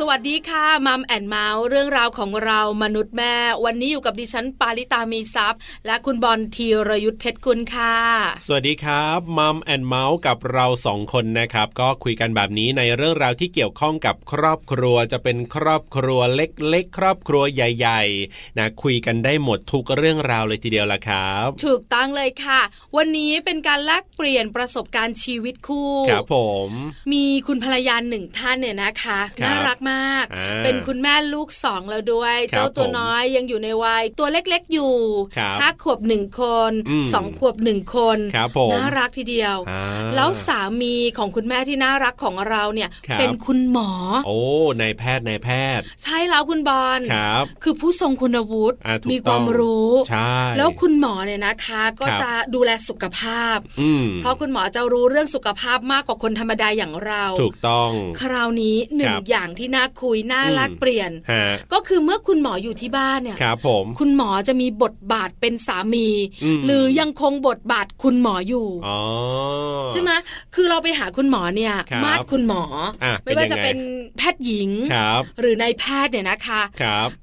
สวัสดีค่ะมัมแอนเมาส์เรื่องราวของเรามนุษย์แม่ วันนี้อยู่กับดิฉันปาริตามีซัพ์และคุณบอลธีรยุทธเพชรกุลค่ะ สวัสดีครับมัมแอนเมาส์กับเราสองคนนะครับ ก็คุยกันแบบนี้ในเรื่องราวที่เกี่ยวข้องกับครอบครัวจะเป็นครอบครัวเล็กๆ ครอบครัวใหญ่ๆนะคุยกันได้หมดทุกเรื่องราวเลยทีเดียวละครับ ถูกต้องเลยค่ะ วันนี้เป็นการแลกเปลี่ยนประสบการณ์ชีวิตคู่ครับผม มีคุณภรรยาหนึ่งท่านเนี่ยนะคะน่ารักมากเป็นคุณแม่ลูกสองแล้วด้วย เจ้าตัวน้อยยังอยู่ในวัย ตัวเล็กๆอยู่ห้าขวบหนึ่งคนสองขวบหนึ่งคนน่ารักทีเดียว แล้วสามีของคุณแม่ที่น่ารักของเราเนี่ยเป็นคุณหมอ โอ้นายแพทย์นายแพทย์ ใช่แล้วคุณบอลครับ คือผู้ทรงคุณวุฒิมีความรู้ใช่แล้วคุณหมอเนี่ยนะคะก็จะดูแลสุขภาพเพราะคุณหมอจะรู้เรื่องสุขภาพมากกว่าคนธรรมดาอย่างเรา ถูกต้อง คราวนี้หนึ่งอย่างที่น่าคุยน่ารักเปลี่ยน ก็คือเมื่อคุณหมออยู่ที่บ้านเนี่ยครับผมคุณหมอจะมีบทบาทเป็นสามี หรือยังคงบทบาทคุณหมออยู่ใช่ไหมคือเราไปหาคุณหมอเนี่ยมาดคุณหมอไม่ว่าจะเป็นแพทย์หญิง หรือนายแพทย์เนี่ยนะคะ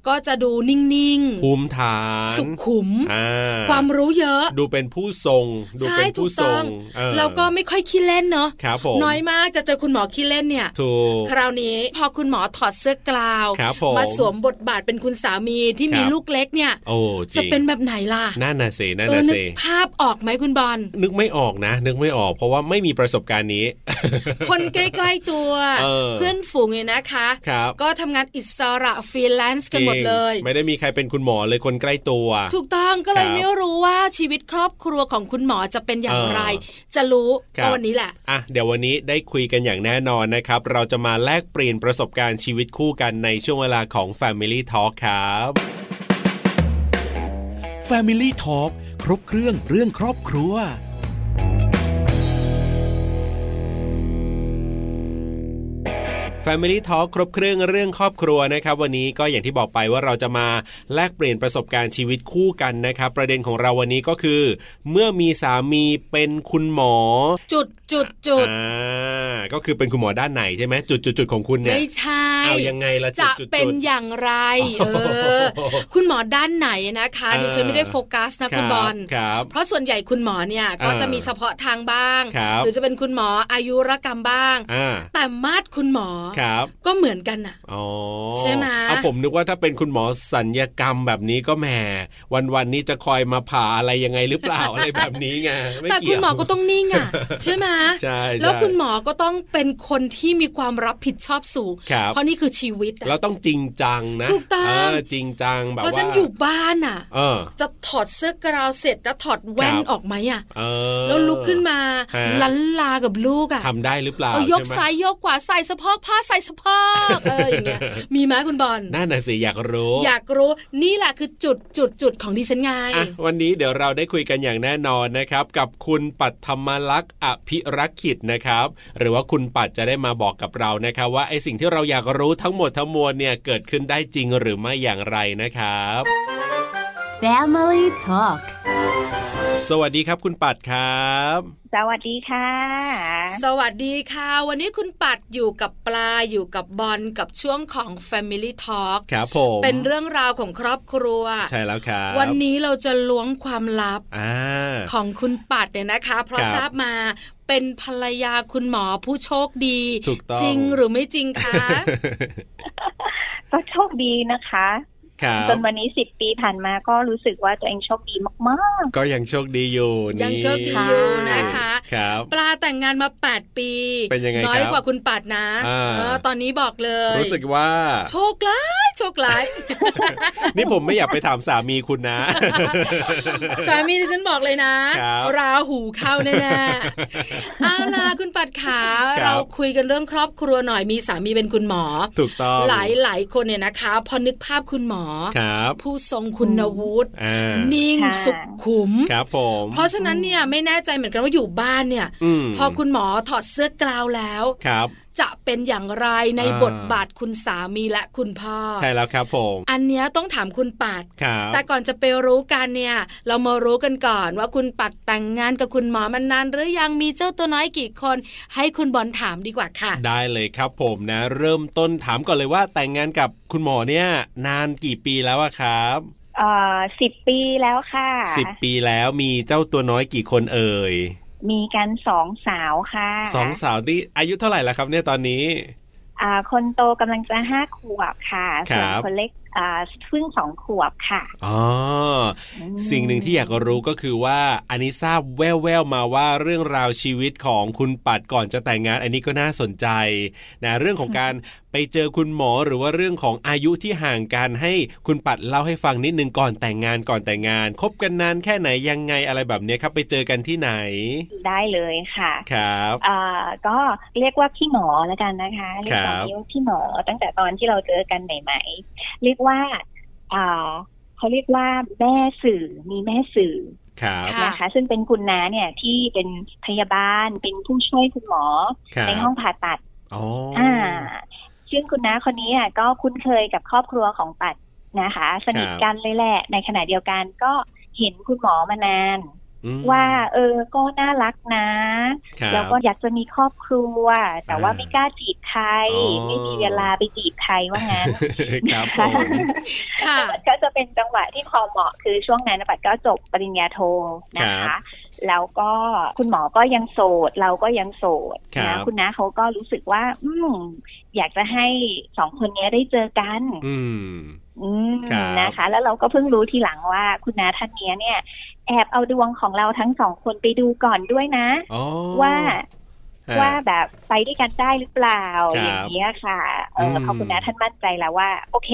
ก็จะดูนิ่งๆภูมิฐานสุขุม ความรู้เยอะ ดูเป็นผู้ทรงดูเป็นผู้ทรงแล้วก็ไม่ค่อยขี้เล่นเนาะน้อยมากจะเจอคุณหมอขี้เล่นเนี่ยคราวนี้พอคุณหมอถอดเสื้อกลาวมาสวมบทบาทเป็นคุณสามีที่มีลูกเล็กเนี่ยจะเป็นแบบไหนล่ะน่าน่ะเซน่าน่ะเซภาพออกไหมคุณบอลนึกไม่ออกนะ นึกไม่ออก เพราะว่าไม่มีประสบการณ์นี้ คนใกล้ๆตัว เพื่อนฝูงเนี่ยนะคะ ก็ทำงานอิสระฟรีแลนซ์กันหมดเลย ไม่ได้มีใครเป็นคุณหมอเลยคนใกล้ตัว ถูกต้องก็เลยไม่รู้ว่าชีวิตครอบครัวของคุณหมอจะเป็นอย่างไร จะรู้ก็วันนี้แหละอะเดี๋ยววันนี้ได้คุยกันอย่างแน่นอนนะครับ เราจะมาแลกเปลี่ยนประสบการณ์ชีวิตคู่กันในช่วงเวลาของ Family Talk ครับ Family Talk ครบเครื่องเรื่องครอบครัว Family Talk ครบเครื่องเรื่องครอบครัวนะครับวันนี้ก็อย่างที่บอกไปว่าเราจะมาแลกเปลี่ยนประสบการณ์ชีวิตคู่กันนะครับ ประเด็นของเราวันนี้ก็คือ เมื่อมีสามีเป็นคุณหมอ จุดจุดจุดอ่าก็คือเป็นคุณหมอด้านไหนใช่ไหมจุดจุดจุดของคุณเนี่ยไม่ใช่เอายังไงละจะเป็นอย่างไรเออคุณหมอด้านไหนนะคะดิฉันไม่ได้โฟกัสนะคุณบอลเพราะส่วนใหญ่คุณหมอเนี่ยก็จะมีเฉพาะทางบ้าง หรือจะเป็นคุณหมออายุรกรรมบ้าง แต่มาดคุณหมอครับก็เหมือนกันอะใช่ไหมเอาผมนึกว่าถ้าเป็นคุณหมอสัญญกรรมแบบนี้ก็แหมวันวันนี้จะคอยมาผ่าอะไรยังไงหรือเปล่าอะไรแบบนี้ไงแต่คุณหมอก็ต้องนิ่งอะใช่ไหมใช่แล้วคุณหมอก็ต้องเป็นคนที่มีความรับผิดชอบสูงเพราะนี่คือชีวิตเราต้องจริงจังนะถูกต้องจริงจังแบบว่าเพราะฉันอยู่บ้านอะจะถอดเสื้อกราวเสร็จแล้วถอดแว่นออกไหมอะแล้วลุกขึ้นมาลันลากับลูกอะทำได้หรือเปล่ายกซ้ายยกขวาใส่สะโพกผ้าใส่สะโพกเอออย่างเงี้ยมีไหมคุณบอลน่าหน่ะสิอยากรู้ อยากรู้นี่แหละคือจุดจุดจุดของดิฉันไงวันนี้เดี๋ยวเราได้คุยกันอย่างแน่นอนนะครับ กับคุณปัทมลักษ์อภิรักขิตนะครับ หรือว่าคุณปัดจะได้มาบอกกับเรานะครับ ว่าไอสิ่งที่เราอยากรู้ทั้งหมดทั้งมวลเนี่ยเกิดขึ้นได้จริงหรือไม่อย่างไรนะครับ Family Talk สวัสดีครับคุณปัดครับ สวัสดีค่ะ สวัสดีค่ะ วันนี้คุณปัดอยู่กับปลาอยู่กับบอลกับช่วงของ Family Talk ครับผมเป็นเรื่องราวของครอบครัว ใช่แล้วครับ วันนี้เราจะล้วงความลับอของคุณปัดเนี่ยนะคะ เพราะทราบมา เป็นภรรยาคุณหมอผู้โชคดี จริงหรือไม่จริงคะก็โชคดีนะคะจนวันนี้สิบปีผ่านมาก็รู้สึกว่าตัวเองโชคดีมากๆ ก็ยังโชคดีอยู่ยังโชคดีอยู่นะคะครับปลาแต่งงานมา 8 ปีเป็นยังไงน้อยกว่าคุณปัดนะออตอนนี้บอกเลย รู้สึกว่า โชคร้าย โชคร้าย นี่ผมไม่อยากไปถามสามีคุณนะ สามีที่ฉันบอกเลยนะราหูเข้าแน่ๆเอาล่ะคุณปัดขาเราคุยกันเรื่องครอบครัวหน่อยมีสามีเป็นคุณหมอ ถูกต้องหลายหลายคนเนี่ยนะคะ พอนึกภาพคุณหมอผู้ทรงคุณวุฒินิ่งสุขุม ครับผมเพราะฉะนั้นเนี่ยไม่แน่ใจเหมือนกันว่าอยู่บ้านเนี่ยพอคุณหมอถอดเสื้อกลาวแล้ว ครับ จะเป็นอย่างไรในบทบาทคุณสามีและคุณพ่อ ใช่แล้วครับผม อันเนี้ยต้องถามคุณปัดครับแต่ก่อนจะไปรู้กันเนี่ย เรามารู้กันก่อนว่าคุณปัดแต่งงานกับคุณหมอมานาน หรือยังมีเจ้าตัวน้อยกี่คน ให้คุณบอลถามดีกว่าค่ะ ได้เลยครับผมนะ เริ่มต้นถามก่อนเลยว่าแต่งงานกับคุณหมอเนี่ยนานกี่ปีแล้วอะครับเอ่อสิบปีแล้วค่ะสิบปีแล้วมีเจ้าตัวน้อยกี่คนเอ่ย มีกันสองสาวค่ะสองสาวที่อายุเท่าไหร่แล้วครับ เนี่ยตอนนี้ อ่า คนโตกำลังจะห้าขวบค่ะครัส่วนบคนเล็กอ่าเพิ่งสองขวบค่ะ อ๋ออืมสิ่งหนึ่งที่อยากรู้ก็คือว่าอันนี้ทราบแว่วๆมาว่าเรื่องราวชีวิตของคุณปัดก่อนจะแต่งงาน อันนี้ก็น่าสนใจนะเรื่องของการ ไปเจอคุณหมอหรือว่าเรื่องของอายุที่ห่างกันให้คุณปัดเล่าให้ฟังนิดนึงก่อนแต่งงานก่อนแต่งงานคบกันนานแค่ไหนยังไงอะไรแบบเนี้ยครับ ไปเจอกันที่ไหน ได้เลยค่ะครับอ่าก็เรียกว่าพี่หมอแล้วกันนะคะเรียกตอนนี้ว่าพี่หมอตั้งแต่ตอนที่เราเจอกันใหม่ ๆ เรียกว่าอ่าเขาเรียกว่าแม่สื่อมีแม่สื่อครับค่ะนะคะซึ่งเป็นคุณน้าเนี่ยที่เป็นพยาบาลเป็นผู้ช่วยคุณหมอครับในห้องผ่าตัดอ๋ออ่า ซึ่งคุณน้าคนนี้อะก็คุ้นเคยกับครอบครัวของปัดนะคะ สนิทกันเลยแหละ ในขณะเดียวกันก็เห็นคุณหมอมานานอืมว่าเออก็น่ารักนะครับแล้วก็อยากจะมีครอบครัว แต่ว่าอ่าไม่กล้าจีบใครอ๋อไม่มีเวลาไปจีบใครว่างั้นครับผมค่ะก็จะเป็นจังหวะที่พอเหมาะคือช่วงนั้นปัดก็จบปริญญาโทนะครัคะบ แล้วก็คุณหมอก็ยังโสด เราก็ยังโสดครันะบคุณน้าเขาก็รู้สึกว่า อืมอยากจะให้สองคนนี้ได้เจอกัน อืมอืมครับนะคะ แล้วเราก็เพิ่งรู้ทีหลังว่าคุณน้าท่านเนี้ยเนี่ย แอบเอาดวงของเราทั้งสองคนไปดูก่อนด้วยนะอ๋อว่าฮะ ว่าแบบไปด้วยกันได้หรือเปล่าครับอย่างนี้ยค่ะเอออมพอคุณน้าท่านมั่นใจแล้วว่า โอเค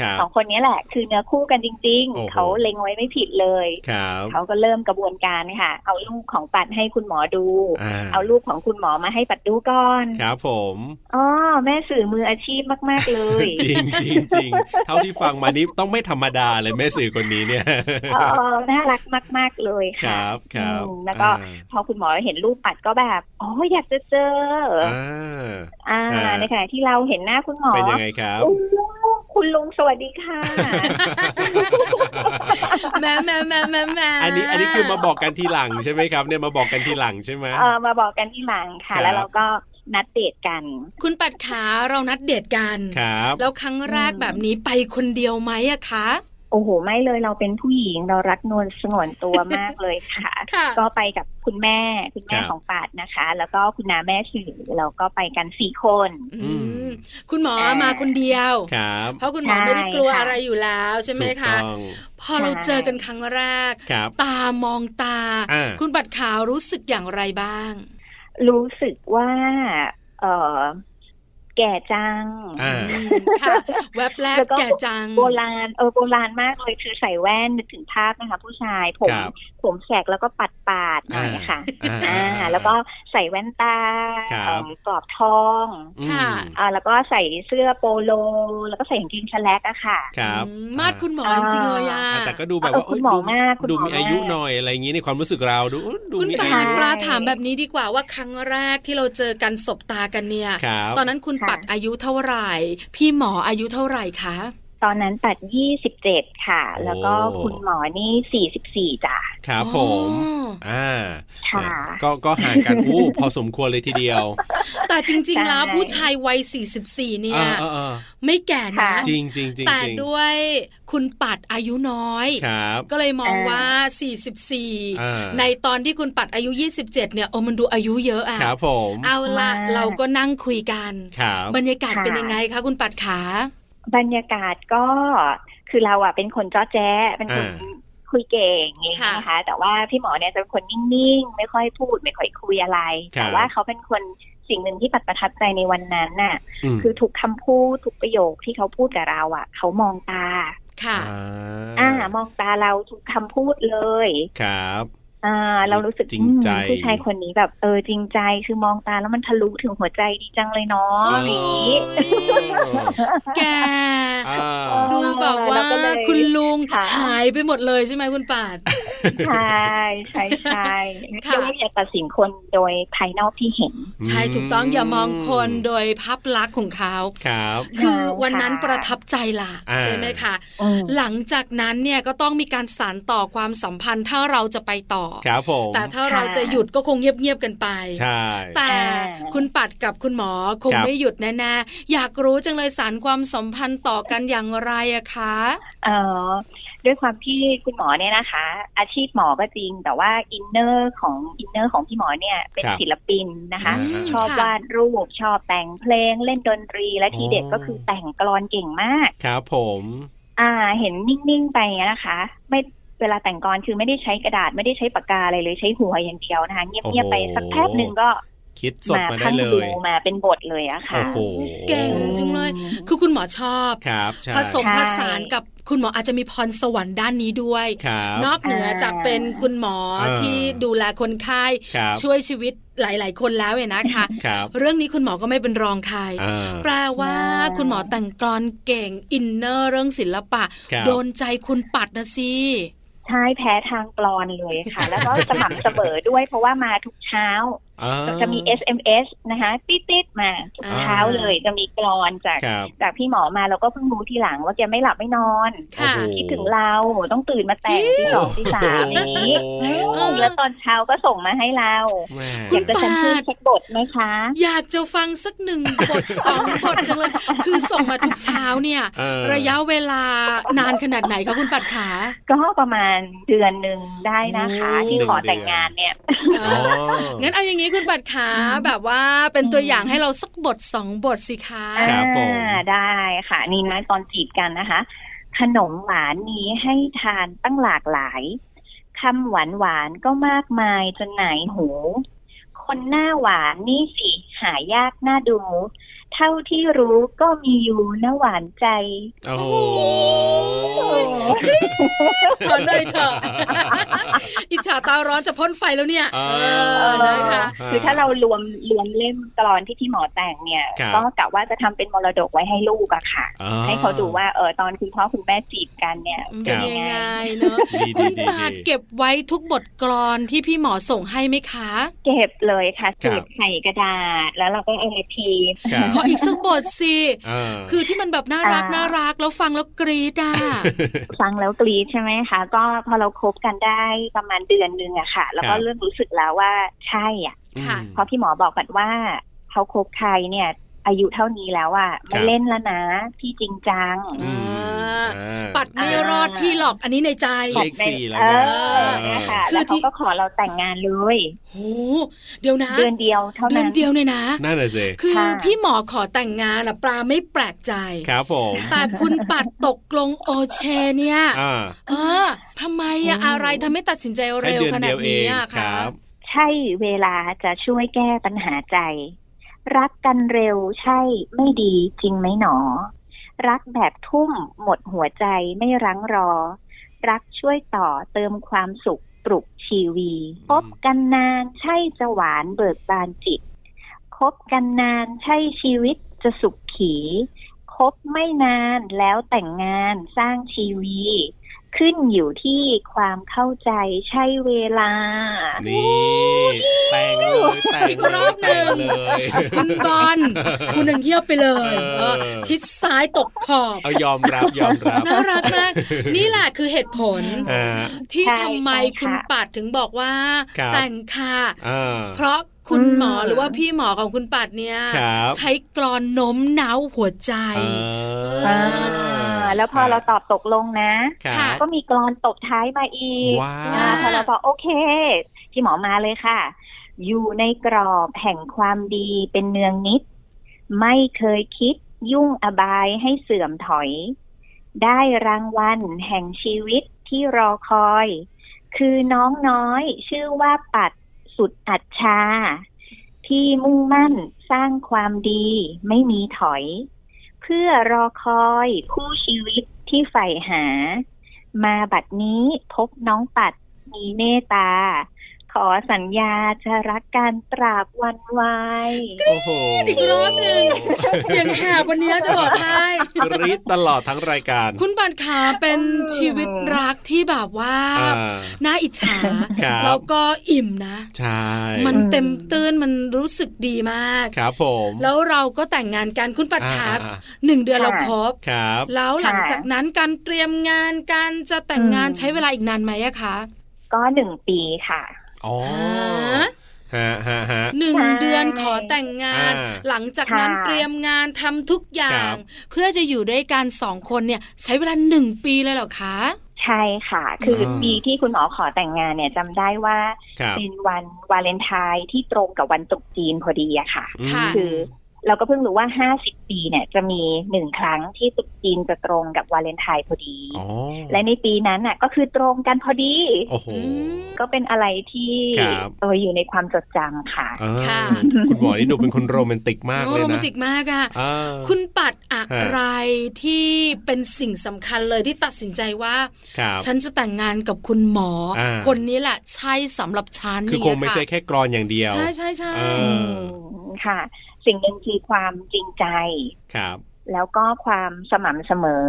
ครับสองคนนี้แหละ คือเนื้อคู่กันจริงโอ้โหๆเขาเล็งไว้ไม่ผิดเลยครับเขาก็เริ่มกระบวนการค่ะ เอาลูกของปัดให้คุณหมอดูอ่าเอาลูกของคุณหมอมาให้ปัดดูก่อนครับผมอ๋อแม่สื่อมืออาชีพมากๆเลยจริงจริงจริงเท่าที่ฟังมานี้ต้องไม่ธรรมดาเลยแม่สื่อคนนี้เนี่ยเออน่ารักมาก ๆเลยคค่ะรับครับอืมแล้วก็อ่าพอคุณหมอเห็นรูปปัดก็แบบอ๋ออยากจะเจออ่าอ่าอ่าในขณะที่เราเห็นหน้าคุณหมอเป็นยังไงครับโอ้คุณลุงสวัสดีค่ะแม่แม่แม่แม่แม่อันนี้อันนี้คือมาบอกกันทีหลังใช่ไหมครับ เนี่ยมาบอกกันทีหลังใช่ไหมเออมาบอกกันที่หลังค่ะครับแล้วเราก็นัดเดทกัน คุณปัดขาเรานัดเดทกันครับแล้วครั้งแรกอืมแบบนี้ไปคนเดียวไหมอะคะ โอ้โห ไม่เลยเราเป็นผู้หญิงเรารักนวลสงวนตัวมากเลยค่ะค่ะก็ไปกับคุณแม่คุณแม่ครับของปาดนะคะ แล้วก็คุณน้าแม่สื่อเราก็ไปกันสี่คนอืมคุณหมอมาคนเดียวครับเพราะคุณหมอใช่ไม่ได้กลัวค่ะอะไรอยู่แล้วใช่ไหมถูกคะต้องพอเราเจอกันครั้งแรกครับตามองตาอ่าคุณปัดขาวรู้สึกอย่างไรบ้าง รู้สึกว่า เออ แก่จังอ่าอืมค่ะแวบแรกแล้วก็แก่จัง โบราณเออโบราณมากเลยคือใส่แว่นนึกถึงภาพนะคะ ผู้ชายผมครับผมแสกแล้วก็ปัดปาดๆหน่อยค่ะอ่าอ่าแล้วก็ใส่แว่นตาครับเอ่อกรอบทองอืมค่ะอ่าแล้วก็ใส่เสื้อโปโล แล้วก็ใส่กางเกงชแลกอะค่ะ ครับอืมมาดคุณหมอจริงๆเลยอะอ่าแต่ก็ดูแบบเออว่าคุณหมอเยดูมากคุณดูหมอมีอายุมากหน่อยอะไรอย่างนี้ในความรู้สึกเราดูดูคุณมีปอาลายุปลาถามแบบนี้ดีกว่าว่าครั้งแรกที่เราเจอกันสบตากันเนี่ยครับตอนนั้นคุณค่ะปัดอายุเท่าไหร่ พี่หมออายุเท่าไหร่คะตอนนั้นปัดยี่สิบเจ็ดค่ะโอ้แล้วก็คุณหมอนี่สี่สิบสี่จ้ะ ครับผมอ๋ออ่าค่ะก็ก็ห่างกันอู้พอสมควรเลยทีเดียว แต่จริง ๆ แล้วใช่ผู้ชายวัย 44 เนี่ยเออเออเออไม่แก่นะค่ะจริงจริงจริงแต่จริงด้วยคุณปัดอายุน้อยครับก็เลยมองอ่าว่าอ่า 44 ในตอนที่คุณปัดอายุ 27 เนี่ยโอ้มันดูอายุเยอะอะครับผมเอาละมากเราก็นั่งคุยกันครับบรรยากาศค่ะเป็นยังไงคะคุณปัดขา บรรยากาศก็คือเราอะเป็นคนจ้อแจ๊ะเป็นคนอ่า คุยเก่งอย่างนี้นะคะ แต่ว่าพี่หมอเนี่ยจะเป็นคนนิ่งๆ ไม่ค่อยพูด ไม่ค่อยคุยอะไรครับแต่ว่าเขาเป็นคนสิ่งหนึ่งที่ปัดประทับใจในวันนั้นน่ะอืมคือทุกคำพูดทุกประโยคที่เขาพูดกับเราอะเขามองตาค่ะ อ่ามองตาเราทุกคำพูดเลย ครับ อ่า เรารู้สึกจริงใจผู้ชายคนนี้แบบเออจริงใจคือมองตาแล้วมันทะลุถึงหัวใจดีจังเลยเนาะอย่างนี้แกอ่าดูแบบว่าแล้วก็เลยคุณลุงค่ะหายไปหมดเลยใช่ไหมคุณปาด ใช่ใช่ใช่ค่ะเรียกว่าอย่าตัดสินคนโดยภายนอกที่เห็น ใช่ถูกต้องอย่ามองคนโดยภาพลักษณ์ของเขาครับ คือวันนั้นค่ะประทับใจล่ะอ่าใช่ไหมคะอืมหลังจากนั้นเนี่ยก็ต้องมีการสานต่อความสัมพันธ์ถ้าเราจะไปต่อครับผมแต่ถ้าเราจะหยุดก็คงเงียบๆกันไปใช่แต่อ่าคุณปัดกับคุณหมอคงครับไม่หยุดแน่ๆอยากรู้จังเลยสานความสัมพันธ์ต่อกันอย่างไรอะคะเอ่อด้วยความที่คุณหมอเนี่ยนะคะ อาชีพหมอก็จริง แต่ว่า inner ของ inner ของพี่หมอเนี่ยเป็นครับศิลปินนะคะอ่าชอบค่ะวาดรูปชอบแต่งเพลงเล่นดนตรีและทีเด็ดอ๋อก็คือแต่งกลอนเก่งมากครับผม อ่าเห็นนิ่งๆไปนะคะ ไม่เวลาแต่งกลอนคือไม่ได้ใช้กระดาษไม่ได้ใช้ปากกาอะไรเลยใช้หัวอย่างเดียวนะคะ เงียบๆไปสักแป๊บหนึ่งก็ คิดสดมาได้พังเลดูยมาเป็นบทเลยอะค่ะโอ้โหเก่งจังเลย คือคุณหมอชอบครับใช่ผสมใช่ผสานกับคุณหมออาจจะมีพรสวรรค์ด้านนี้ด้วยครับนอกเหนือจากเป็นคุณหมออ่าที่ดูแลคนไข้ครับช่วยชีวิตหลาย ๆ คนแล้วเนี่ยนะคะครับเรื่องนี้คุณหมอก็ไม่เป็นรองใครอ่าแปลว่าอ่าคุณหมอแต่งกลอนเก่งอินเนอร์เรื่องศิลปะครับโดนใจคุณปัดนะสิใช่แพ้ทางกลอนเลยค่ะ แล้วก็สม่ำเสมอด้วยเพราะว่ามาทุกเช้าอ่า จะมี SMS นะคะติดๆมาทุกอ่าเช้าเลยจะมีกรอนจากครับจากพี่หมอมาแล้วก็เพิ่งรู้ทีหลังว่าแกไม่หลับไม่นอนค่ะโอ้โหคิดถึงเราต้องตื่นมาแต่งที่สองที่สามอย่างนี้โอ้โหแล้วตอนเช้าก็ส่งมาให้เราแม่อยากจะฉันชื่อเช็คบทไหมคะ อยากจะฟังสักหนึ่งบทสองบทจังเลยคือส่งมาทุกเช้าเนี่ยเออระยะเวลานานขนาดไหนคะคุณปัดขา ก็ประมาณเดือนหนึ่งได้นะคะโอ้ที่ขอแต่งงานเนี่ยอ๋องั้นเอาอย่างนี้คุณปัดขาแบบว่าเป็นตัวอย่างให้เราสักบทสองบทสิคะครับผมอ่าได้ค่ะ นี่นะตอนจีบกันนะคะ ขนมหวานนี้ให้ทานตั้งหลากหลายคำหวานหวานๆก็มากมายจนไหนหู คนหน้าหวานนี่สิหายากน่าดู เท่าที่รู้ก็มีอยู่นะหวานใจ โอ้โหขอเลยเถอะอิจฉาตาร้อนจะพ่นไฟแล้วเนี่ยอ่าเออนะคะคือถ้าเรารวมรวมเล่มกรอนที่พี่หมอแต่งเนี่ยครับก็กะว่าจะทำเป็นมรดกไว้ให้ลูกอะค่ะอ่ให้เขาดูว่าเออตอนคุณพ่อคุณแม่จีบกันเนี่ยเป็นยังไงเนอะดีคุดีณดีปาดดีเก็บไว้ทุกบทกลอนที่พี่หมอส่งให้ไหมคะ เก็บเลยค่ะครัสูบตรไข่กระดาษแล้วเราก็เอามาทีครับขออีกสักบทสิอ่าคือที่มันแบบน่ารักอ่าน่ารักแล้วฟังแล้วกรี๊ดอะฟังแล้วกรีดใช่ไหมคะ ก็พอเราคบกันได้ประมาณเดือนหนึงอะค่ะ แล้วก็ครับเริ่มรู้สึกแล้วว่าใช่อะค่ะเพราะพี่หมอบอกกันว่าเขาคบใครเนี่ย อายุเท่านี้แล้วอะไม่เล่นแล้วนะพี่จริงจังอืมอ่าอ่าปัดไม่รอดพี่หรอกอันนี้ในใจเลขสี่แล้วเอนะอนะคะคือแล้วที่เขาก็ขอเราแต่งงานเลยโหเดี๋ยวนะเดือนเดียวเท่าเดือนั้นนเดียวเนี่ยนะนั่นน่ะสิคือค่ะพี่หมอขอแต่งงานอะปลาไม่แปลกใจครับผมแต่คุณปัดตกลงโอเชเนี่ยอ่าเออทำไมอะอะไรทำให้ตัดสินใจแค่เร็วเดือนขนาเดีดยวเอนี้งอะคคะรับใช่เวลาจะช่วยแก้ปัญหาใจ รักกันเร็วใช่ไม่ดีจริงไหมหนอ รักแบบทุ่มหมดหัวใจไม่รั้งรอ รักช่วยต่อเติมความสุขปลุกชีวีคบกันนานใช่จะหวานเบิกบานจิตคบกันนานใช่ชีวิตจะสุขขีคบไม่นานแล้วแต่งงานสร้างชีวี ขึ้นอยู่ที่ความเข้าใจใช่เวลา นี่แต่งเลยแต่งอีกเลรอยบหนึ่แต่งงเลยคุณบอลคุณยังเงียบไปเลยเออเออชิดซ้ายตกขอบเอายอมรับยอมรับน่ารักมากนี่แหละคือเหตุผลอ่าที่ใช่ทำไมใช่ค่ะคุณปัดถึงบอกว่าครับแต่งค่ะอ่าเพราะคุณหมออืมหรือว่าพี่หมอของคุณปัดเนี่ยครับใช้กรอนโน้มน้าวหัวใจอ่าอ่า แล้วพอเราตอบตกลงนะครับค่ะก็มีกรอนตบท้ายมาอีกว้าอ่าวพอเราบอกโอเคพี่หมอมาเลยค่ะ อยู่ในกรอบแห่งความดีเป็นเนืองนิด ไม่เคยคิดยุ่งอบายให้เสื่อมถอย ได้รางวัลแห่งชีวิตที่รอคอย คือน้องน้อยชื่อว่าปัดสุดอัจฉาที่มุ่งมั่นสร้างความดีไม่มีถอย เพื่อรอคอยคู่ชีวิตที่ใฝ่หา มาบัดนี้พบน้องปัดมีเมตตา ขอสัญญาจะรักกันตราบวันวัยโอ้โหอีกรอบหนึ่งเสียงแหบวันนี้จะบอกให้กรี๊ดตลอดทั้งรายการ คุณปัดขาเป็นชีวิตรักที่แบบว่าอ่าน่าอิจฉาครับแล้วก็อิ่มนะใช่มันเต็มตื้นมันรู้สึกดีมากครับผม แล้วเราก็แต่งงานกันคุณปัดขาอ่าหนึ่งเดือนค่ะเราครบครับแล้วหลังจากนั้นการเตรียมงานการจะแต่งงานอืมใช้เวลาอีกนานไหมอะคะก็หนึ่งปีค่ะ อ๋อฮะฮะฮะฮะหนึ่งใช่เดือนขอแต่งงานอ่าหลังจากนั้นค่ะเตรียมงานทำทุกอย่าครังบเพื่อจะอยู่ด้วยกันสองคนเนี่ย ใช้เวลาหนึ่งปีเลยเหรอคะใช่ค่ะ คือออปีที่คุณหมอขอแต่งงานเนี่ยจำได้ว่าครับเป็นวันวาเลนไทน์ที่ตรงกับวันตรุษจีนพอดีอะค่ะค่ะมคือ เราก็เพิ่งรู้ว่า 50 ปีเนี่ยจะมีหนึ่งครั้งที่ตรุษจีนจะตรงกับวาเลนไทน์พอดีอ๋อและในปีนั้นน่ะก็คือตรงกันพอดีโอ้โหอืมก็เป็นอะไรที่ครับเอออยู่ในความจดจำค่ะอ่าค่ะ คุณหมอนี่ดูเป็นคนโรแมนติกมากโอ้เลยโรนะแมนติกมากอะอ่าคุณปัดอะไรที่เป็นสิ่งสำคัญเลยที่ตัดสินใจว่าครับฉันจะแต่งงานกับคุณหมออาคนนี้แหละใช่สำหรับฉัน คือคงไม่ใช่ย่าเยแค่กรอนอย่างเดียว ใช่ใช่ใช่เออือมค่ะ สิ่งหนึ่งคือความจริงใจ ครับ แล้วก็ความสม่ำเสมอ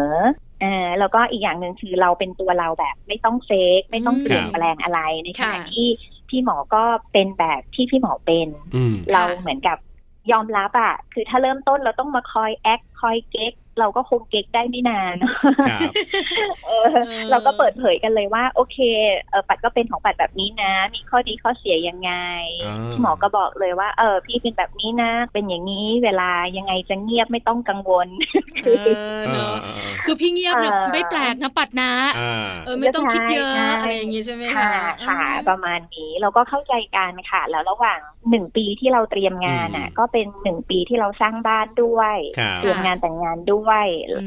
เออแล้วก็อีกอย่างหนึ่งคือเราเป็นตัวเราแบบไม่ต้องเฟกไม่ต้องเปลี่ยนแปลงอะไรในขณะที่พี่หมอก็เป็นแบบที่พี่หมอเป็นอืมเราเหมือนกับยอมรับอะคือถ้าเริ่มต้นเราต้องมาคอยแอคคอยเก๊ก เราก็คงเก๊กได้ไม่นานครับเออเราก็เปิดเผยกันเลยว่า โอเคเออปัดก็เป็นของปัดแบบนี้นะ มีข้อดีข้อเสียยังไงอ่าหมอก็บอกเลยว่า เออ พี่เป็นแบบนี้นะ เป็นอย่างนี้เวลายังไงจะเงียบไม่ต้องกังวลเออเนอะอ่าคือพี่เงียบเนี่ยเออไม่แปลกนะปัดนะอ่าเออไม่ต้องคิดเยอะใช่อะไรอย่างงี้ใช่ไหมค่ะคะค่ะอืมประมาณนี้เราก็เข้าใจกันค่ะ แล้วระหว่างหนึ่งปีที่เราเตรียมงานอะอืมก็เป็นหนึ่งปีที่เราสร้างบ้านด้วยครับเตรียมงานแต่งงานด้วย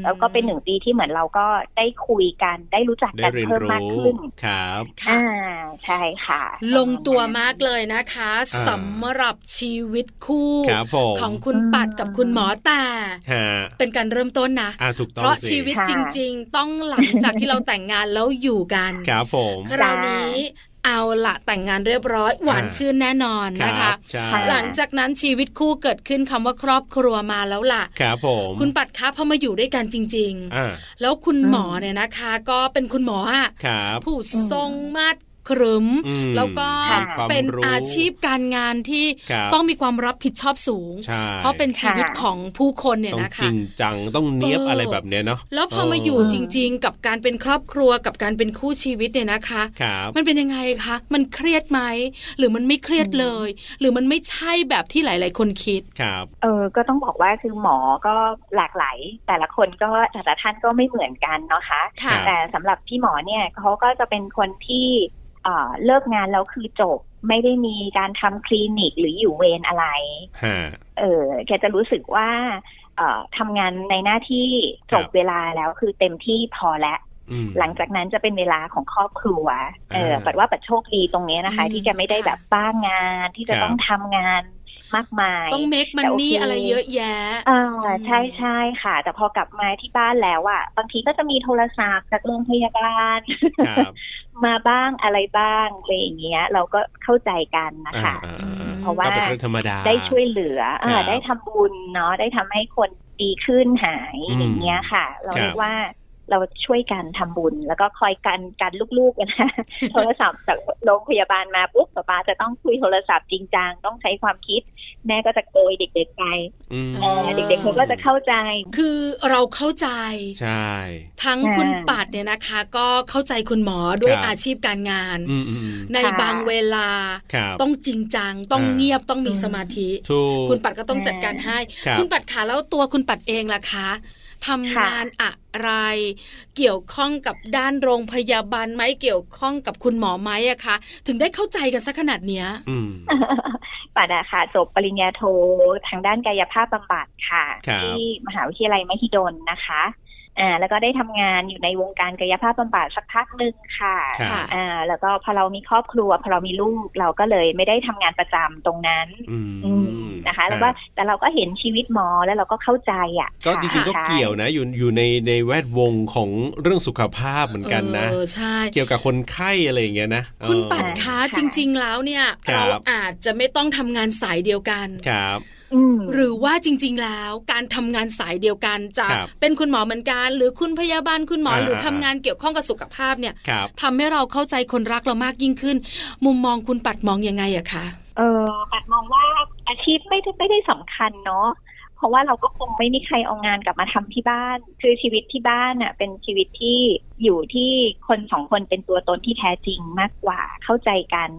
แล้วก็เป็นหนึ่งปีที่เหมือนเราก็ได้คุยกันได้รู้จักได้กันเรียนเพิ่มรู้มากขึ้นครับค่ะอ่าใช่ค่ะ ลงตัวมากเลยนะคะอ่าสำหรับชีวิตคู่ครับผมของคุณปัดกับคุณหมอแต่ฮะเป็นการเริ่มต้นนะอ่าถูกต้อเพงราะสิชีวิตค่ะจริง ๆ ต้องหลังจากที่เราแต่งงานแล้วอยู่กันครับผมคราวนี้ เอาละแต่งงานเรียบร้อยหวานอ่าชื่นแน่นอนนะครัคะบใช่หลังจากนั้นชีวิตคู่เกิดขึ้นคำว่าครอบครัวมาแล้วล่ะครับผมคุณปัดคะพอมาอยู่ด้วยกันจริงอ่าๆแล้วคุณหมอเนี่ยนะคะ ก็เป็นคุณหมออะครับผู้ทรงมาตร ครึมอืมแล้วก็ค่ะความเป็นรู้อาชีพการงานที่ครับต้องมีความรับผิดชอบสูงใช่เพราะเป็นชีวิตค่ะของผู้คนเนี่ยต้องนะจริคะงจังต้องเนี้ยบเออออะไรแบบเนี้ยเนาะแล้วพอมาอยู่จริง ๆ กับการเป็นครอบครัวกับการเป็นคู่ชีวิตเนี่ยนะคะครับมันเป็นยังไงคะมันเครียดไหมหรือมันไม่เครียดเลย หรือมันไม่ใช่แบบที่หลาย ๆ คนคิดครับ เออก็ต้องบอกว่าคือหมอก็หลากหลายแต่ละคนก็แต่ละท่านก็ไม่เหมือนกันเนาะคะค่ะแต่สำหรับพี่หมอเนี่ยเขาก็จะเป็นคนที่ เอ่อเลิกงานแล้วคือจบไม่ได้มีการทำคลินิกหรืออยู่เวรอะไรฮะเออแกจะรู้สึกว่าเอ่อทำงานในหน้าที่จบครับเวลาแล้วคือเต็มที่พอแล้วอืมหลังจากนั้นจะเป็นเวลาของครอบครัว เอออ่าปัดว่าปัดโชคดีตรงเนี้ยนะคะอืมที่แกไม่ได้แบบบ้างงานที่จะครับต้องทำงาน มากมายต้องเมคมันแต่โอเคนี่อะไรเยอะแยะอ่าอืมใช่ใช่ค่ะ แต่พอกลับมาที่บ้านแล้วอะบางทีก็จะมีโทรศัพท์จากโรงพยาบาลครับมาบ้างอะไรบ้างอะไรอย่างเงี้ย เราก็เข้าใจกันนะคะอ่าอ่าอ่าเพราะว่าก็เป็นเรื่องธรรมดาได้ช่วยเหลืออ่าครับได้ทำบุญเนาะได้ทำให้คนดีขึ้นหายอืมอย่างเงี้ยค่ะ เราครับเรียกว่า เราช่วยกันทำบุญ แล้วก็คอยกันกันลูกๆกันนะโทรศัพท์จากโรงพยาบาลมาปุ๊บป๊าป๊าจะต้องคุยโทรศัพท์จริงจังต้องใช้ความคิด แม่ก็จะโกยเด็กๆไปอืมเออเด็กๆเขาก็จะเข้าใจ คือเราเข้าใจใช่ทั้งอ่าคุณปัดเนี่ยนะคะ ก็เข้าใจคุณหมอด้วยครับอาชีพการงานอืมอืมในค่ะบางเวลาครับต้องจริงจังต้องอ่าเงียบต้องมีอืมสมาธิถูกคุณปัดก็ต้องจัดการให้ครับคุณปัดขาแล้วตัวคุณปัดเองล่ะคะ ทำงานอะไร เกี่ยวข้องกับด้านโรงพยาบาลไหมเกี่ยวข้องกับคุณหมอไหมอะคะ ถึงได้เข้าใจกันสักขนาดเนี้ยอืมปัดอะค่ะ จบปริญญาโททางด้านกายภาพบำบัดค่ะครับที่มหาวิทยาลัยมหิดลนะคะ อ่าแล้วก็ได้ทำงานอยู่ในวงการกายภาพบำบัดสักพักหนึ่งค่ะครับค่ะอ่าแล้วก็พอเรามีครอบครัว พอเรามีลูกเราก็เลยไม่ได้ทำงานประจำตรงนั้นอืมอืมนะคะ แล้วก็แต่เราก็เห็นชีวิตหมอแล้วเราก็เข้าใจอะ ก็ค่ะจริงๆก็ใช่เกี่ยวนะ อยู่อยู่ในในแวดวงของเรื่องสุขภาพเหมือนกันนะเออใช่เกี่ยวกับคนไข้อะไรอย่างเงี้ยนะคุณเออปัดคะค่ะจริง ๆ แล้วเนี่ยครับเราอาจจะไม่ต้องทำงานสายเดียวกันครับอืม หรือว่าจริง ๆ แล้วการทำงานสายเดียวกันจะครับเป็นคุณหมอเหมือนกัน หรือคุณพยาบาลคุณหมออ่าหรือทำงานเกี่ยวข้องกับสุขภาพเนี่ยครับทำให้เราเข้าใจคนรักเรามากยิ่งขึ้น มุมมองคุณปัดมองยังไงอะคะเออปัดมองว่าอาชีพไม่ได้ไม่ได้สำคัญเนาะเพราะว่าเราก็คงไม่มีใครเอางานกลับมาทำที่บ้าน คือชีวิตที่บ้านน่ะ เป็นชีวิตที่อยู่ที่คนสองคนเป็นตัวตนที่แท้จริงมากกว่าเข้าใจกัน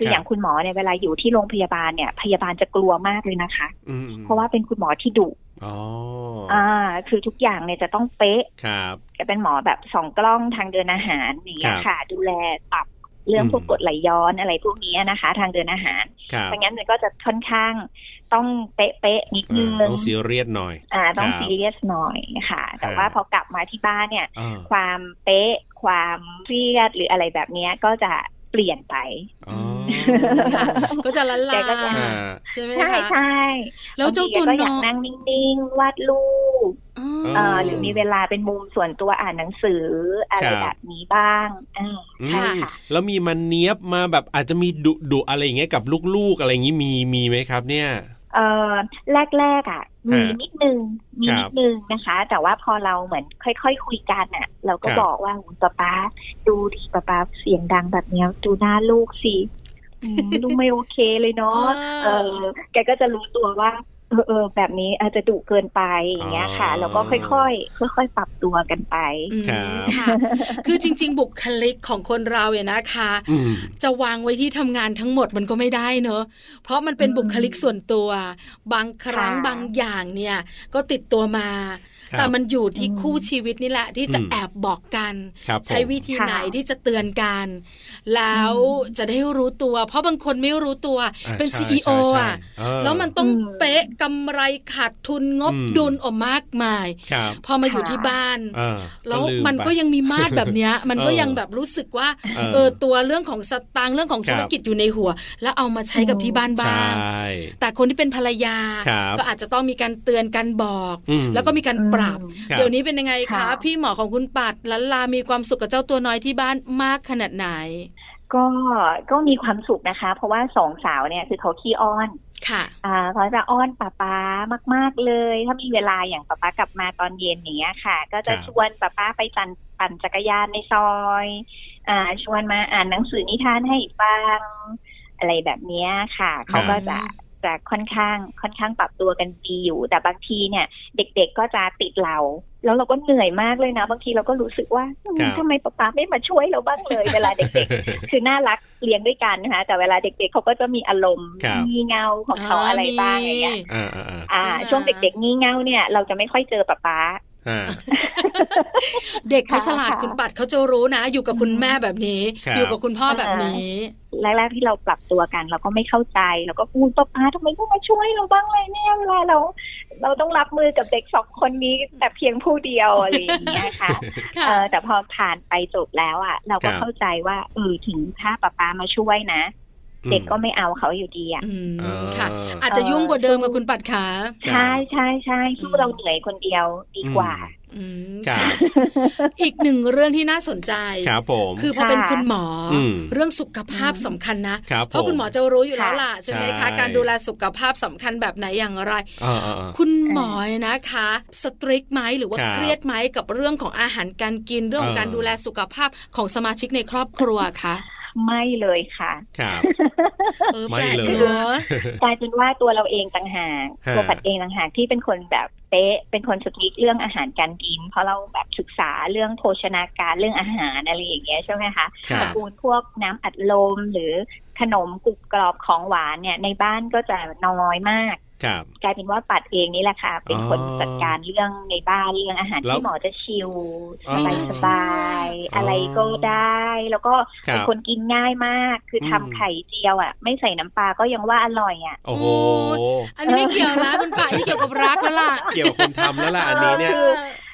คือครับอย่างคุณหมอเนี่ยเวลาอยู่ที่โรงพยาบาลเนี่ย พยาบาลจะกลัวมากเลยนะคะอืมเพราะว่าเป็นคุณหมอที่ดุอ๋ออ่า คือทุกอย่างเนี่ยจะต้องเป๊ะ ครับแกเป็นหมอแบบส่องกล้องทางเดินอาหารอย่างเงี้ยค่ะ ดูแลตับเรื่องอืมพวกกรดไหลย้อนอะไรพวกนี้นะคะ ทางเดินอาหารครับเพราะงั้นมันก็จะค่อนข้างต้องเป๊ะๆนิดนึอ่างต้องซีเรียสหน่อย อ่า ต้องครับซีเรียสหน่อยค่ะ แต่อ่าว่าพอกลับมาที่บ้านเนี่ยอ่าความเป๊ะ ความเครียดหรืออะไรแบบเนี้ยก็จะ เปลี่ยนไปอ๋อค่ะก็จะละลาแกก็จะอ่าใช่ไหมใช่คะใช่แล้วเจ้าตัวบงทีแกก็อยากน้อยนั่งนิ่งๆวาดรูปอ๋อเอ่อหรือมีเวลาเป็นมุมส่วนตัวอ่านหนังสืออะไรครับแบบนี้บ้างอ่าอืมค่ะแล้วมีมันเนี้ยบมาแบบอาจจะมีดุดุอะไรอย่างเงี้ยกับลูกๆอะไรอย่างงี้มีมีไหมครับ เนี่ย เอ่อแรกๆอะมีฮะนิดนึงมีครันิบดนึงนะคะ แต่ว่าพอเราเหมือนค่อยๆคุยกันอะ เราก็ครับบอกว่าหูป๊าป๊าดูดิป๊าป๊าเสียงดังแบบเนี้ยดูหน้าลูกสิอืมลูกไม่โอเคเลยเนาะอ่าเออแกก็จะรู้ตัวว่า เออเออแบบนี้อาจจะดุเกินไปอย่างเงี้ยค่ะอ๋อแล้วก็ค่อยๆค่อยๆปรับตัวกันไปอืมครับค่ะ คือจริง ๆ บุคลิกของคนเราเนี่ยนะคะอืมจะวางไว้ที่ทำงานทั้งหมดมันก็ไม่ได้เนอะเพราะมันเป็นอืมบุคลิกส่วนตัว บางครั้งค่ะบางอย่างเนี่ย ก็ติดตัวมาครับ แต่มันอยู่ที่อืมคู่ชีวิตนี่แหละ ที่จะอืมแอบบอกกันครับใช้ผมวิธีค่ะไหนที่จะเตือนกัน แล้วอืมจะได้รู้ตัว เพราะบางคนไม่รู้ตัวอ่าเป็นใช่ CEO ใช่ใช่อะเออแล้วมันต้องอืมเป๊ะกำไรขาดทุนงบอืมดุลออกมากมายครับพอมาอยู่ค่ะที่บ้านเออแล้วลืมันไปก็ยังมีมาดแบบเนี้ย มันก็เออยังแบบรู้สึกว่าเออเออตัวเรื่องของสตางค์เรื่องของธุรกิจอยู่ในหัว แล้วเอามาใช้กับที่บ้านใชบ้าง่แต่คนที่เป็นภรรยาครับก็อาจจะต้องมีการเตือนกันบอกอืมแล้วก็มีการปรับอืมครับ เดี๋ยวนี้เป็นยังไงคะค่ะพี่หมอของคุณปัดลันลามีความสุขกับเจ้าตัวน้อยที่บ้านมากขนาดไหน ก็ก็มีความสุขนะคะ เพราะว่าสองสาวเนี่ยคือเขาขี้อ้อนค่ะอ่าเขาจะอ้อนป้าป๊ามาก ๆเลย ถ้ามีเวลาอย่างป้าป๊ากลับมาตอนเย็นอย่างเงี้ยค่ะ ก็จะครับชวนป้าป๊าไปปั่นปั่นจักรยานในซอย อ่า ชวนมาอ่านหนังสือนิทานให้ฟังอะไรแบบเนี้ยค่ะ เขาก็จะ จะค่อนข้างค่อนข้างปรับตัวกันดีอยู่ แต่บางทีเนี่ย เด็กๆก็จะติดเรา แล้วเราก็เหนื่อยมากเลยนะ บางทีเราก็รู้สึกว่าอืมครับทำไมป้าป๊าไม่มาช่วยเราบ้างเลย เวลาเด็กๆ คือน่ารักเลี้ยงด้วยกันนะคะแต่เวลาเด็กๆเขาก็จะมีอารมณ์ครับงี่เง่าของเขาอะไรบ้างอย่างเงี้ยอ่าอ่าอ่าอ่าใช่ไหมช่วงเด็กๆงี่เง่าเนี่ย เราจะไม่ค่อยเจอป้าป๊าอ่าเด็กเขาค่ะฉลาดค่ะคุณปัดเขาจะรู้นะ อยู่กับคุณแม่แบบนี้ครับอยู่กับคุณพ่อแบบนี้ แรกๆที่เราปรับตัวกัน เราก็ไม่เข้าใจเราก็พูดป้าป๊าทำไมต้องมาช่วยเราบ้างเลยเนี่ยเวลาเรา เราต้องรับมือกับเด็กสองคนนี้แต่เพียงผู้เดียวอะไรอย่างเงี้ยค่ะค่ะเออแต่พอผ่านไปจบแล้วอะ เราก็ครับเข้าใจว่าเออถึงถ้าป้าป๊ามาช่วยนะเด็กก็ไม่เอาเขาอยู่ดีอะอืมเออค่ะ อาจจะยุ่งกว่าเดิมกับคุณปัดขาครับใช่ใช่ใช่สู้เราเหนื่อยคนเดียวดีกว่าอืม ครับอีกหนึ่งเรื่องที่น่าสนใจครับผมคือพอเป็นคุณหมออมเรื่องสุขภาพสำคัญนะครับเพราะคุณหมอจะรู้อยู่แล้วค่ะล่ะใช่ไหมใช่คะการดูแลสุขภาพสำคัญแบบไหนอย่างไรอ่าอ่าอ่าคุณหมอนะคะ สตริกไหมหรือว่าครับเครียดไหมกับเรื่องของอาหารการกินเรื่องของเออการดูแลสุขภาพของสมาชิกในครอบครัวคะ ไม่เลยค่ะครับเออไม่แปลกเลยเนอะกลายเป็นว่าตัวเราเองต่างหากฮะตัวปัดเองต่างหากที่เป็นคนแบบเป๊ะเป็นคนสตรีกเรื่องอาหารการกิน เพราะเราแบบศึกษาเรื่องโภชนาการเรื่องอาหารอะไรอย่างเงี้ยใช่ไหมคะครัตระบกูลพวกน้ำอัดลมหรือขนมกรุบกรอบของหวานเนี่ยในบ้านก็จะน้อยมากครับ กลายเป็นว่าปัดเองนี่แหละค่ะ เป็นคนอ๋อจัดการเรื่องในบ้านเรื่องอาหารแล้วที่หมอจะชิลอ๋อสบายสบายๆอะไรก็ได้ แล้วก็ครับเป็นคนกินง่ายมาก คือทำอืมไข่เจียวอะ ไม่ใส่น้ำปลาก็ยังว่าอร่อยอะโอ้โหอันนี้ไม่เกี่ยวแล้วคุณป่าที่เกี่ยวกับรักแล้วล่ะ เกี่ยวกับคนทำแล้วล่ะอันนี้เนี่ย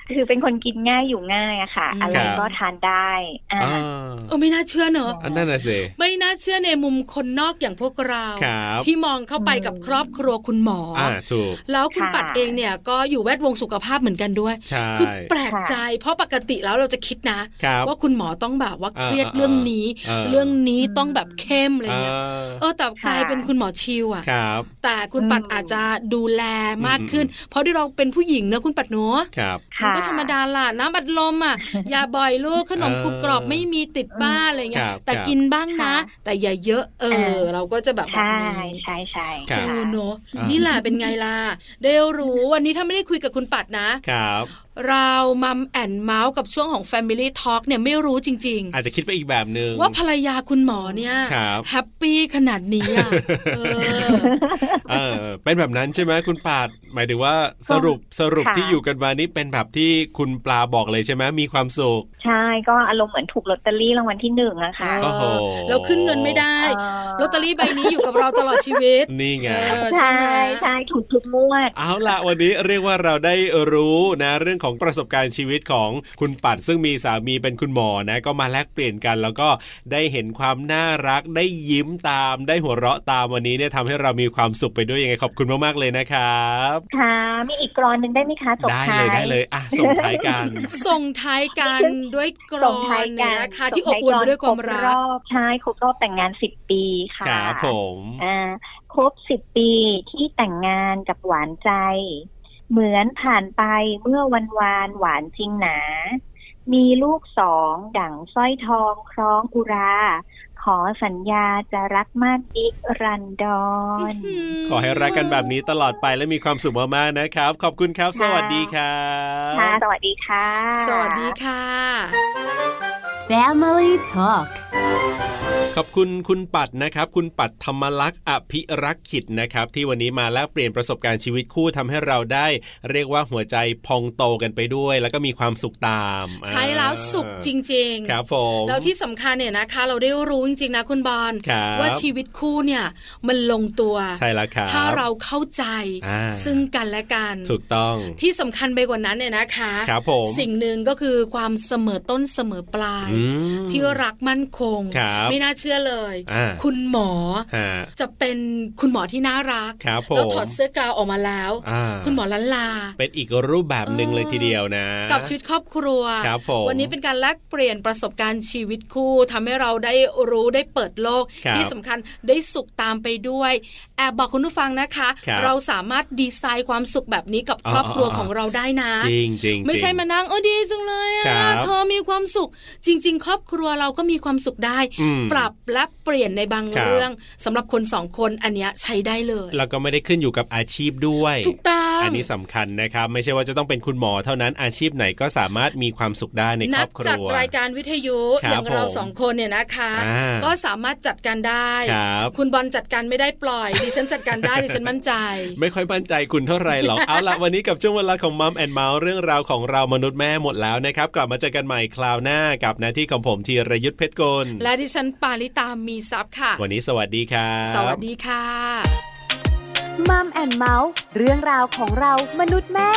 คือคือเป็นคนกินง่ายอยู่ง่ายอะค่ะอืมอะไรก็ทานได้อ่าอ่าเออไม่น่าเชื่อเนอะอันนั้นน่ะสิไม่น่าเชื่อในมุมคนนอกอย่างพวกเราครับที่มองเข้าไปกับครอบครัวคุณหมอออ่าถูกแล้วคุณค่ะปัดเองเนี่ยก็อยู่แวดวงสุขภาพเหมือนกันด้วยใช่คือแปลกใจ เพราะปกติแล้วเราจะคิดนะครับว่าคุณหมอต้องแบบว่าเครียดอ่าเรื่องนี้อ่าเรื่องนี้ต้องแบบเข้มอะไรเงี้ยอ่าเออแต่กลายเป็นคุณหมอชิวอะครับแต่คุณปัดอาจจะดูแลมากขึ้น เพราะที่เราเป็นผู้หญิงเนอะคุณปัดเนอะครับ มันก็ธรรมดาล่ะน้ำอัดลมอะอย่าบ่อยลูกขนมเออกรุบกรอบไม่มีติดบ้านอะไรเงี้คยรับแต่ครับกินบ้างนะค่ะแต่อย่าเยอะเออเออเราก็จะแบบแบบใช่นี้ใช่ใช่ครับเออเนอะอ่านี่นี่แหละเป็นไงล่ะได้รู้วันนี้ถ้าไม่ได้คุยกับคุณปัดนะครับ เรามัมแอนเมาส์กับช่วงของ Family Talk เนี่ยไม่รู้จริงอาจจะคิดไปอีกแบบหนึ่งๆว่าภรรยาคุณหมอเนี่ยครับ happy ขนาดนี้อะเออเออเป็นแบบนั้นใช่ไหมคุณปาดหมายถึงว่าสรุปสรุปค่ะที่อยู่กันมานี่เป็นแบบที่คุณปลาบอกเลยใช่ไหมมีความสุข ใช่ก็อารมณ์เหมือนถูกลอตเตอรี่รางวัลที่หนึ่งอะค่ะเอโอ้โหเราขึ้นเงินไม่ได้เออลอตเตอรี่ใบนี้อยู่กับเราตลอดชีวิตนี่ไงเออใช่ไหมใช่ถูกทุกงวดเอาละวันนี้เรียกว่าเราได้รู้นะเรื่องของประสบการณ์ชีวิตของคุณปัดซึ่งมีสามีเป็นคุณหมอนะก็มาแลกเปลี่ยนกัน แล้วก็ได้เห็นความน่ารักได้ยิ้มตาม ได้หัวเราะตามวันนี้เนี่ยทำให้เรามีความสุขไปด้วยยังไงขอบคุณมากๆเลยนะครับค่ะมีอีกกรอนหนึ่งได้ไหมคะจบได้ท้าเลยได้เลยอะส่งท้ายกัน ส่งท้ายกันด้วยกรส่องท้ายนกัเนี่ยนนะคะส่งที่อบท้ายอุ่นไปด้วยความครัรกอบใช่ครบรอบแต่งงานสิบปีค่ะครับผมอ่าครบสิบปีที่แต่งงานกับหวานใจ เหมือนผ่านไปเมื่อวันวานหวานจริงหนา มีลูกสองดั่งสร้อยทองคล้องอุรา ขอสัญญาจะรักมากอีกรันดอนขอให้รักกันแบบนี้ตลอดไปและมีความสุขมากๆนะครับ ขอบคุณครับ สวัสดีครับค่ะสวัสดีค่ะ สวัสดีค่ะ Family Talk ขอบคุณคุณปัดนะครับ คุณปัดธรรมลักษณ์อภิรักษ์ขิดนะครับ ที่วันนี้มาแลกเปลี่ยนประสบการณ์ชีวิตคู่ทำให้เราได้ เรียกว่าหัวใจพองโตกันไปด้วย แล้วก็มีความสุขตาม ใช้แล้วสุขจริง ๆ ครับผมแล้วที่สำคัญเนี่ยนะคะ เราได้รู้จริงๆนะคุณบอลครับว่าชีวิตคู่เนี่ยมันลงตัวใช่แล้วครับถ้าเราเข้าใจอ่าซึ่งกันและกันถูกต้องที่สำคัญไปกว่านั้นเนี่ยนะคะครับผมสิ่งหนึ่งก็คือความเสมอต้นเสมอปลายอืมที่รักมั่นคงครับไม่น่าเชื่อเลยอ่าคุณหมอฮะจะเป็นคุณหมอที่น่ารักครับผแล้วมถอดเสื้อกลาวออกมาแล้วอ่าคุณหมอลันลา เป็นอีกรูปแบบหนึ่งเออเลยทีเดียวนะ กับชีวิตครอบครัวครับผมวันนี้เป็นการแลกเปลี่ยนประสบการณ์ชีวิตคู่ทำให้เราได้รู้ได้เปิดโลกครับที่สำคัญได้สุขตามไปด้วยแอบบอกคุณผู้ฟังนะคะครับเราสามารถดีไซน์ความสุขแบบนี้กับครอบครัวอ๋ออ๋อของเราได้นะ จริงจริงไม่ใช่จริงมานั่งเออดีจังเลยครัอะบเธอมีความสุข จริง ๆ ครอบครัวเราก็มีความสุขได้อืมปรับและเปลี่ยนในบางครับเรื่องสำหรับคนสองคนอันเนี้ยใช้ได้เลยแล้วก็ไม่ได้ขึ้นอยู่กับอาชีพด้วยถูกต้องอันนี้สำคัญนะครับ ไม่ใช่ว่าจะต้องเป็นคุณหมอเท่านั้นอาชีพไหนก็สามารถมีความสุขได้ในคนัรอบคจัดรัวรายการวิทยุครับอย่างเราผมสองคนเนี่ยนะคะอ่าก็สามารถจัดการได้ครับคุณบอลจัดการไม่ได้ปล่อยดิฉันจัดการได้ดิฉันมั่นใจ ไม่ค่อยมั่นใจคุณเท่าไหร่หรอกเอาละวันนี้กับช่วงเวลาของมัมแอนเมาส์เรื่องราวของเรามนุษย์แม่หมดแล้วนะครับกลับมาเจอกันใหม่คราวหน้ากับหน้าที่ของผมธีรยุทธเพชรกลและดิฉันปาริตามีซับค่ะ วันนี้สวัสดีครับสวัสดีค่ะมัมแอนเมาส์เรื่องราวของเรามนุษย์แม่